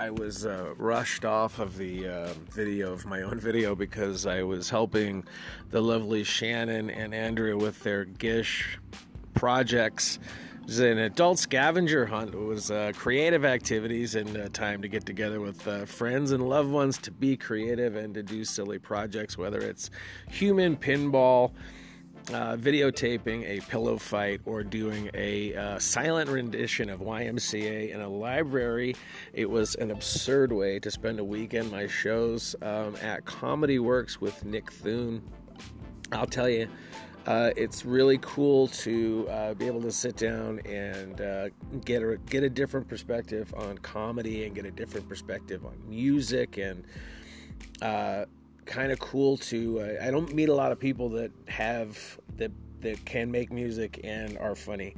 I was uh, rushed off of the uh, video of my own video because I was helping the lovely Shannon and Andrea with their Gish projects. It was an adult scavenger hunt. It was uh, creative activities and uh, time to get together with uh, friends and loved ones to be creative and to do silly projects, whether it's human pinball uh, videotaping a pillow fight or doing a uh, silent rendition of YMCA in a library. It was an absurd way to spend a weekend. My shows um, at Comedy Works with Nick Thune. I'll tell you, uh, it's really cool to uh, be able to sit down and uh, get a get a different perspective on comedy and get a different perspective on music and uh, kind of cool to. Uh, I don't meet a lot of people that have that that can make music and are funny.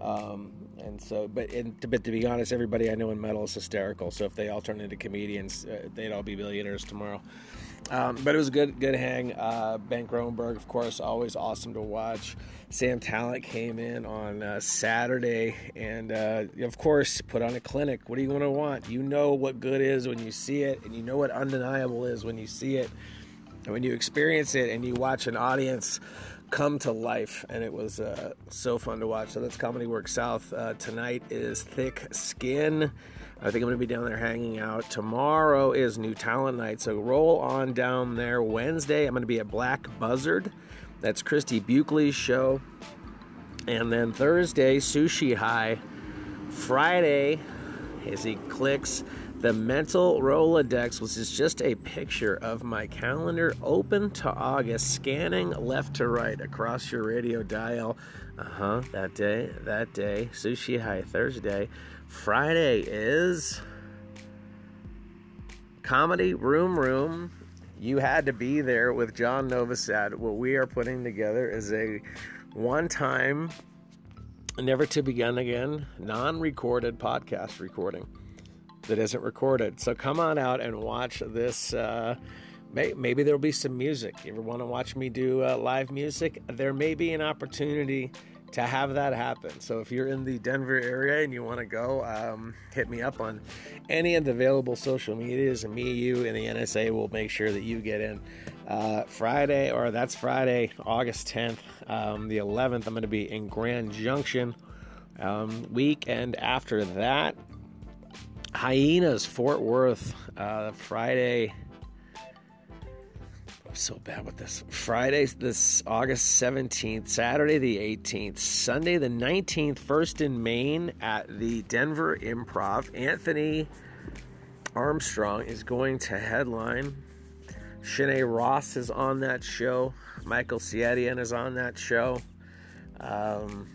Um, and so, but and to, but to be honest, everybody I know in metal is hysterical. So if they all turn into comedians, uh, they'd all be billionaires tomorrow. Um, but it was a good, good hang. Uh, ben Kronberg, of course, always awesome to watch. Sam Tallent came in on uh, Saturday, and uh, of course, put on a clinic. What do you want to want? You know what good is when you see it, and you know what undeniable is when you see it, and when you experience it, and you watch an audience come to life, and it was uh, so fun to watch. So that's Comedy Works South. Uh, tonight is Thick Skin. I think I'm going to be down there hanging out. Tomorrow is New Talent Night, so roll on down there. Wednesday, I'm going to be at Black Buzzard. That's Christy Buckley's show. And then Thursday, Sushi High. Friday, is he clicks, the mental Rolodex, which is just a picture of my calendar open to August, scanning left to right across your radio dial. Uh huh, that day, that day, Sushi High Thursday. Friday is Comedy Room Room. You had to be there with John Novosad. What we are putting together is a one time, never to begin again, non recorded podcast recording that isn't recorded. So come on out and watch this. Uh, may, maybe there'll be some music. You ever want to watch me do uh, live music? There may be an opportunity to have that happen. So if you're in the Denver area and you want to go, um, hit me up on any of the available social medias, and me, you, and the NSA will make sure that you get in. Uh, Friday, or that's Friday, August 10th, um, the 11th, I'm going to be in Grand Junction. Um, weekend after that, Hyenas, Fort Worth, uh, Friday. I'm so bad with this. Friday, this August 17th, Saturday the 18th, Sunday the 19th, first in Maine at the Denver Improv. Anthony Armstrong is going to headline. Shanae Ross is on that show. Michael Siedian is on that show. Um,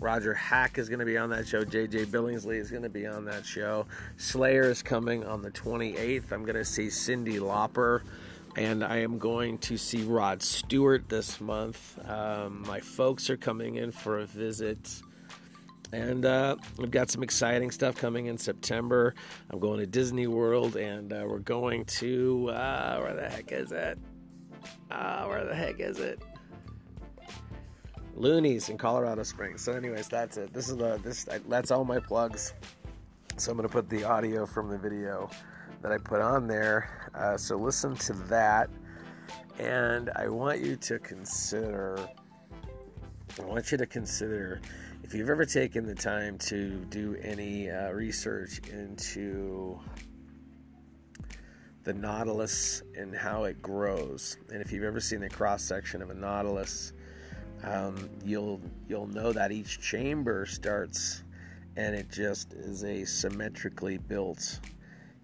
Roger Hack is going to be on that show. JJ Billingsley is going to be on that show. Slayer is coming on the 28th. I'm going to see Cyndi Lauper. And I am going to see Rod Stewart this month. Um, my folks are coming in for a visit. And uh, we've got some exciting stuff coming in September. I'm going to Disney World, and uh, we're going to uh, where the heck is it? Uh, where the heck is it? Loonees in Colorado Springs. So, anyways, that's it. This is the this that's all my plugs. So I'm gonna put the audio from the video that I put on there. Uh, so listen to that, and I want you to consider. I want you to consider if you've ever taken the time to do any uh, research into the nautilus and how it grows, and if you've ever seen the cross section of a nautilus um, you'll you'll know that each chamber starts and it just is a symmetrically built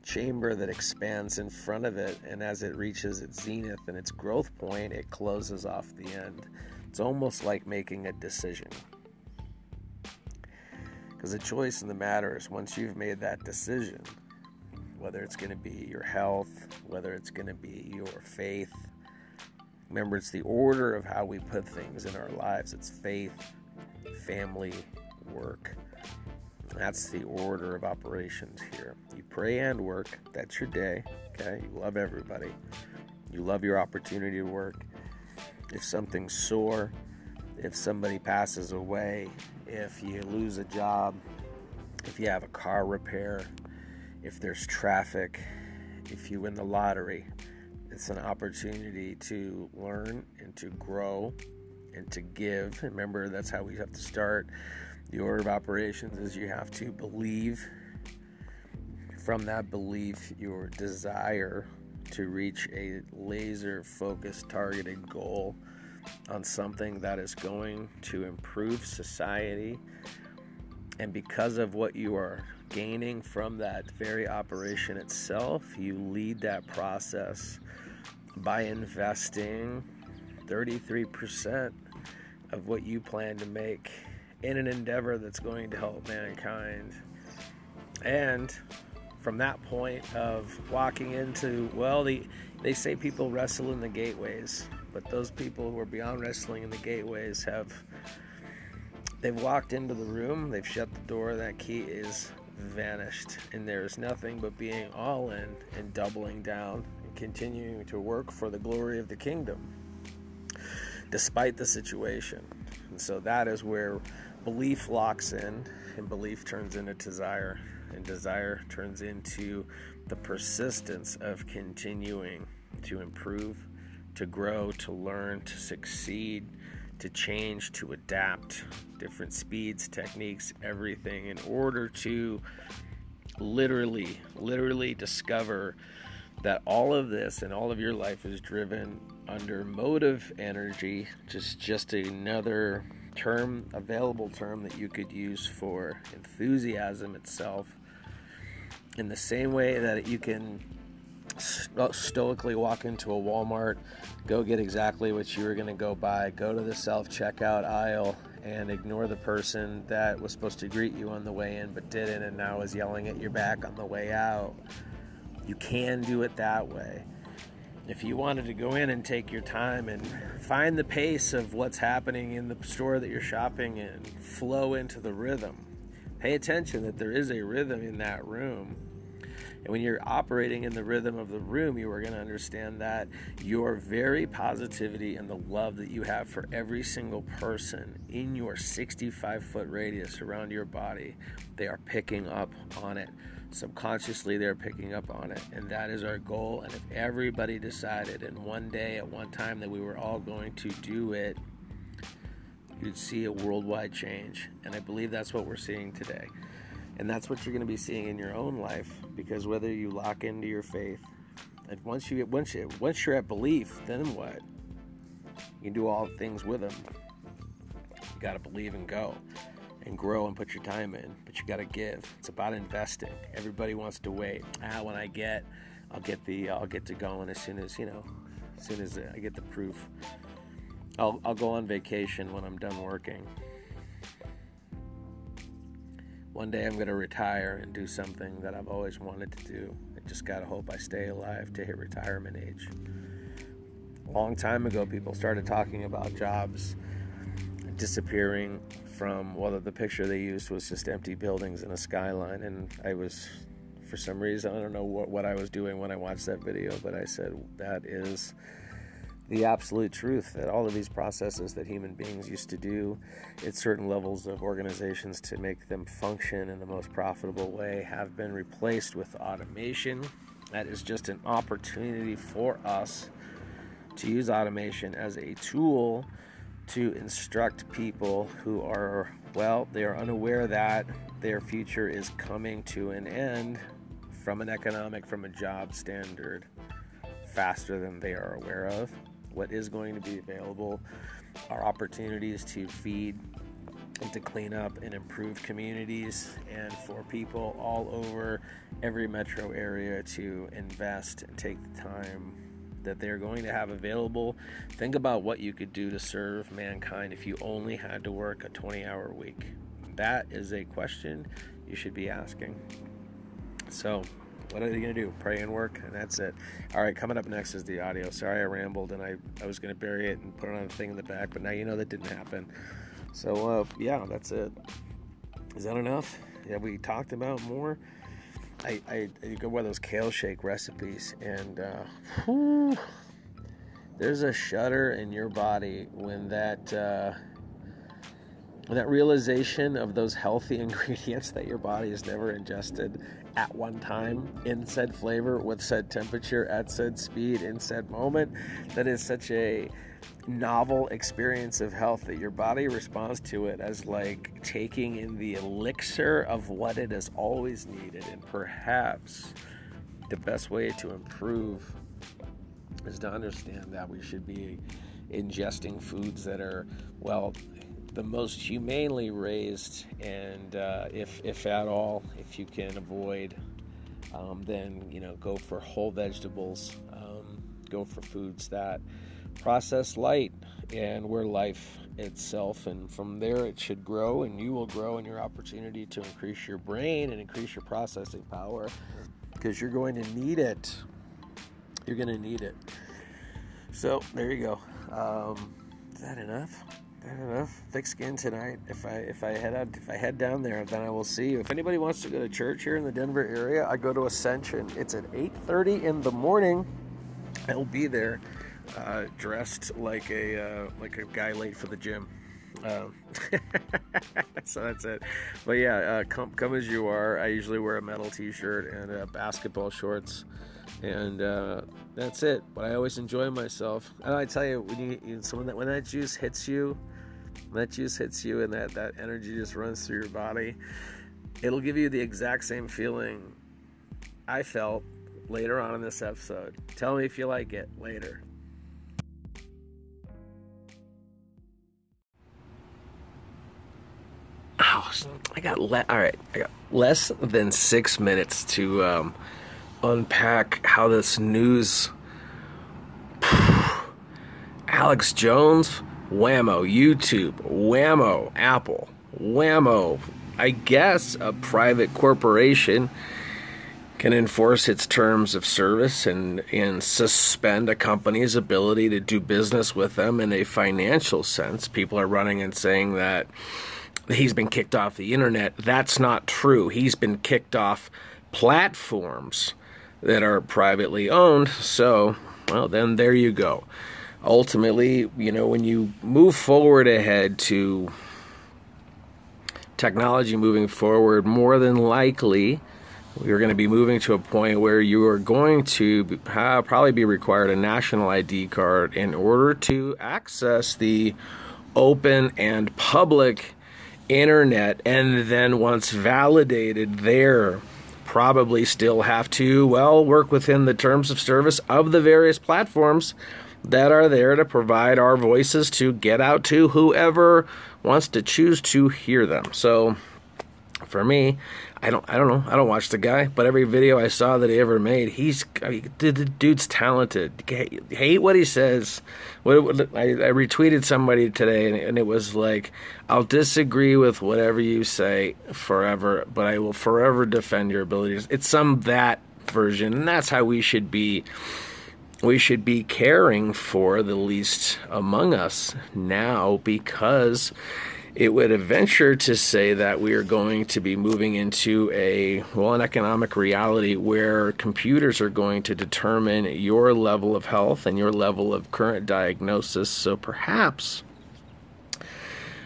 chamber that expands in front of it. And as it reaches its zenith and its growth point it closes off the end. It's almost like making a decision. Because the choice in the matter is once you've made that decision whether it's going to be your health whether it's going to be your faith Remember, it's the order of how we put things in our lives it's faith, family, work. That's the order of operations here. You pray and work. That's your day. Okay? You love everybody. You love your opportunity to work. If something's sore, if somebody passes away, if you lose a job, if you have a car repair, if there's traffic, if you win the lottery. It's an opportunity to learn and to grow and to give. Remember, that's how we have to start. The order of operations is you have to believe. From that belief, your desire to reach a laser focused, targeted goal on something that is going to improve society. And because of what you are gaining from that very operation itself, you lead that process by investing 33% of what you plan to make in an endeavor that's going to help mankind. And from that point of walking into, well, the, they say people wrestle in the gateways, but those people who are beyond wrestling in the gateways have they've walked into the room, they've shut the door, that key is vanished, and there's nothing but being all in and doubling down continuing to work for the glory of the kingdom despite the situation. And so that is where belief locks in, and belief turns into desire, and desire turns into the persistence of continuing to improve, to grow, to learn, to succeed, to change, to adapt different speeds, techniques, everything in order to literally, literally discover that all of this and all of your life is driven under motive energy, just just another term, available term that you could use for enthusiasm itself. In the same way that you can stoically walk into a Walmart, go get exactly what you were going to go buy, go to the self checkout aisle, and ignore the person that was supposed to greet you on the way in but didn't and now is yelling at your back on the way out. You can do it that way if you wanted to go in and take your time and find the pace of what's happening in the store that you're shopping in, flow into the rhythm. Pay attention that there is a rhythm in that room. And when you're operating in the rhythm of the room, you are going to understand that your very positivity and the love that you have for every single person in your 65 foot radius around your body, they are picking up on it subconsciously they're picking up on it and that is our goal. And if everybody decided in one day at one time that we were all going to do it you'd see a worldwide change. And i believe that's what we're seeing today. And that's what you're going to be seeing in your own life because whether you lock into your faith and once you get once you once you're at belief then what? You can do all things with them you got to believe and go and grow and put your time in, but you got to give. It's about investing. Everybody wants to wait. Ah, when I get, I'll get the, I'll get to going as soon as you know, as soon as I get the proof. I'll, I'll go on vacation when I'm done working. One day I'm going to retire and do something that I've always wanted to do. I just got to hope I stay alive to hit retirement age. A long time ago, people started talking about jobs disappearing from well the picture they used was just empty buildings and a skyline and i was for some reason i don't know what, what i was doing when i watched that video but i said that is the absolute truth that all of these processes that human beings used to do at certain levels of organizations to make them function in the most profitable way have been replaced with automation. That is just an opportunity for us to use automation as a tool to instruct people who are, well, they are unaware that their future is coming to an end from an economic, from a job standard faster than they are aware of. What is going to be available are opportunities to feed and to clean up and improve communities and for people all over every metro area to invest and take the time that they're going to have available. Think about what you could do to serve mankind if you only had to work a 20 hour week. That is a question you should be asking. So, what are they going to do? Pray and work, and that's it. All right, coming up next is the audio. Sorry I rambled and I, I was going to bury it and put it on a thing in the back, but now you know that didn't happen. So, uh, yeah, that's it. Is that enough? Yeah, we talked about more. I, I, you go one of those kale shake recipes, and uh, whew, there's a shudder in your body when that uh, when that realization of those healthy ingredients that your body has never ingested at one time in said flavor with said temperature at said speed in said moment. That is such a novel experience of health that your body responds to it as like taking in the elixir of what it has always needed and perhaps the best way to improve is to understand that we should be ingesting foods that are well the most humanely raised and uh, if if at all if you can avoid um, then you know go for whole vegetables um, go for foods that process light and where life itself and from there it should grow and you will grow in your opportunity to increase your brain and increase your processing power because you're going to need it. You're going to need it. So there you go. Um, is that enough I don't know. Thick skin tonight. If I if I head out if I head down there, then I will see you. If anybody wants to go to church here in the Denver area, I go to Ascension. It's at 8:30 in the morning. I'll be there, uh, dressed like a uh, like a guy late for the gym. Um, so that's it. But yeah, uh, come come as you are. I usually wear a metal T-shirt and uh, basketball shorts, and uh, that's it. But I always enjoy myself. And I tell you, when you, you so when that when that juice hits you, that juice hits you, and that that energy just runs through your body, it'll give you the exact same feeling I felt later on in this episode. Tell me if you like it later. Oh, I got le- all right. I got less than six minutes to um, unpack how this news. Alex Jones, whammo, YouTube, whammo, Apple, whammo. I guess a private corporation can enforce its terms of service and, and suspend a company's ability to do business with them in a financial sense. People are running and saying that he's been kicked off the internet. That's not true. He's been kicked off platforms that are privately owned. So, well, then there you go. Ultimately, you know, when you move forward ahead to technology moving forward, more than likely, you're going to be moving to a point where you are going to have, probably be required a national ID card in order to access the open and public internet. And then once validated there, probably still have to, well, work within the terms of service of the various platforms that are there to provide our voices to get out to whoever wants to choose to hear them. So for me, I don't I don't know. I don't watch the guy, but every video I saw that he ever made, he's I mean, the, dude's talented. Hate what he says. What, I, I retweeted somebody today, and, and it was like, "I'll disagree with whatever you say forever, but I will forever defend your abilities." It's some that version, and that's how we should be. We should be caring for the least among us now because it would venture to say that we are going to be moving into a well an economic reality where computers are going to determine your level of health and your level of current diagnosis. So perhaps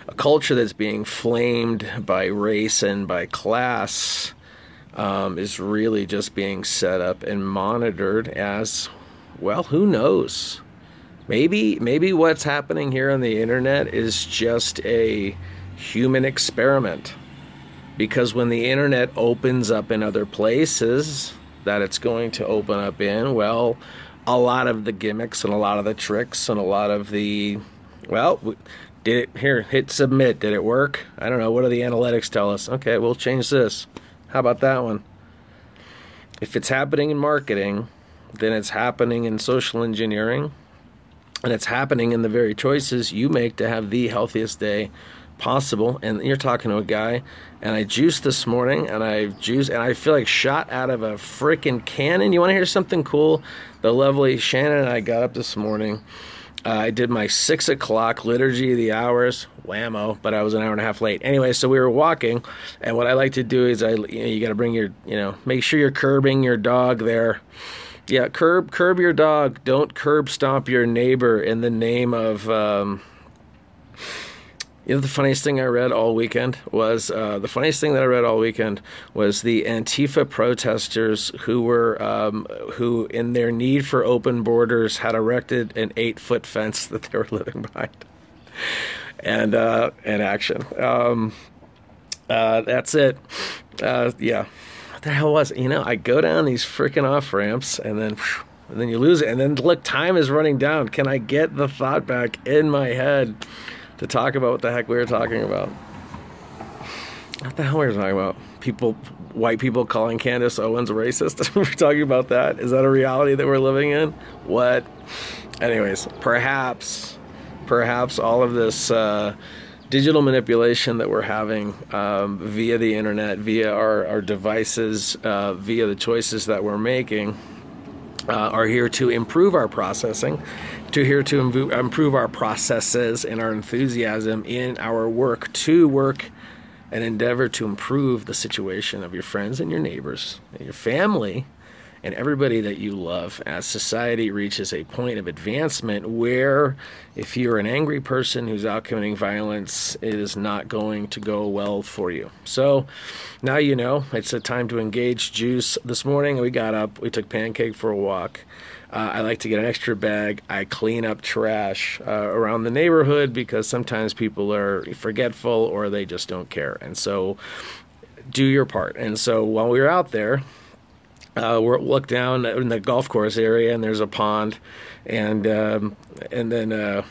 a culture that's being flamed by race and by class um, is really just being set up and monitored as well who knows maybe maybe what's happening here on the internet is just a human experiment. Because when the internet opens up in other places that it's going to open up in well a lot of the gimmicks and a lot of the tricks and a lot of the well did it here hit submit. Did it work? I don't know. What do the analytics tell us? Okay we'll change this. How about that one? If it's happening in marketing then it's happening in social engineering and it's happening in the very choices you make to have the healthiest day possible. And you're talking to a guy, and I juiced this morning, and I juiced, and I feel like shot out of a freaking cannon. You want to hear something cool? The lovely Shannon and I got up this morning. Uh, I did my six o'clock liturgy of the hours, whammo, but I was an hour and a half late. Anyway, so we were walking, and what I like to do is I, you, know, you got to bring your, you know, make sure you're curbing your dog there yeah, curb curb your dog. Don't curb stomp your neighbor in the name of um, You know, the funniest thing I read all weekend was uh, the funniest thing that I read all weekend was the Antifa protesters who were um, who, in their need for open borders, had erected an eight foot fence that they were living behind, and uh, in action. Um, uh, that's it. Uh, yeah, what the hell was it? You know, I go down these freaking off ramps and then. And then you lose it, and then look, time is running down. Can I get the thought back in my head? to talk about what the heck we were talking about. What the hell were we talking about? People, white people calling Candace Owens racist. we're talking about that. Is that a reality that we're living in? What? Anyways, perhaps, perhaps all of this uh, digital manipulation that we're having um, via the internet, via our, our devices, uh, via the choices that we're making, uh, are here to improve our processing to here to improve our processes and our enthusiasm in our work to work and endeavor to improve the situation of your friends and your neighbors and your family and everybody that you love as society reaches a point of advancement where if you're an angry person who's out committing violence it is not going to go well for you so now you know it's a time to engage juice this morning we got up we took pancake for a walk uh, I like to get an extra bag. I clean up trash uh, around the neighborhood because sometimes people are forgetful or they just don't care. And so do your part. And so while we were out there, uh, we look down in the golf course area and there's a pond. And, um, and then, uh,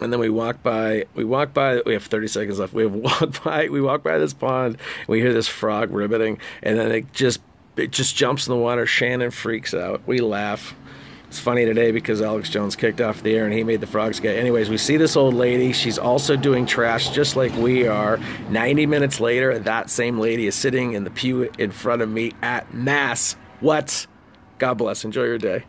and then we walk by we walk by we have 30 seconds left we have walked by we walk by this pond we hear this frog ribbiting and then it just it just jumps in the water. Shannon freaks out. We laugh. It's funny today because Alex Jones kicked off the air and he made the frogs gay. Anyways, we see this old lady. She's also doing trash just like we are. 90 minutes later, that same lady is sitting in the pew in front of me at Mass. What? God bless. Enjoy your day.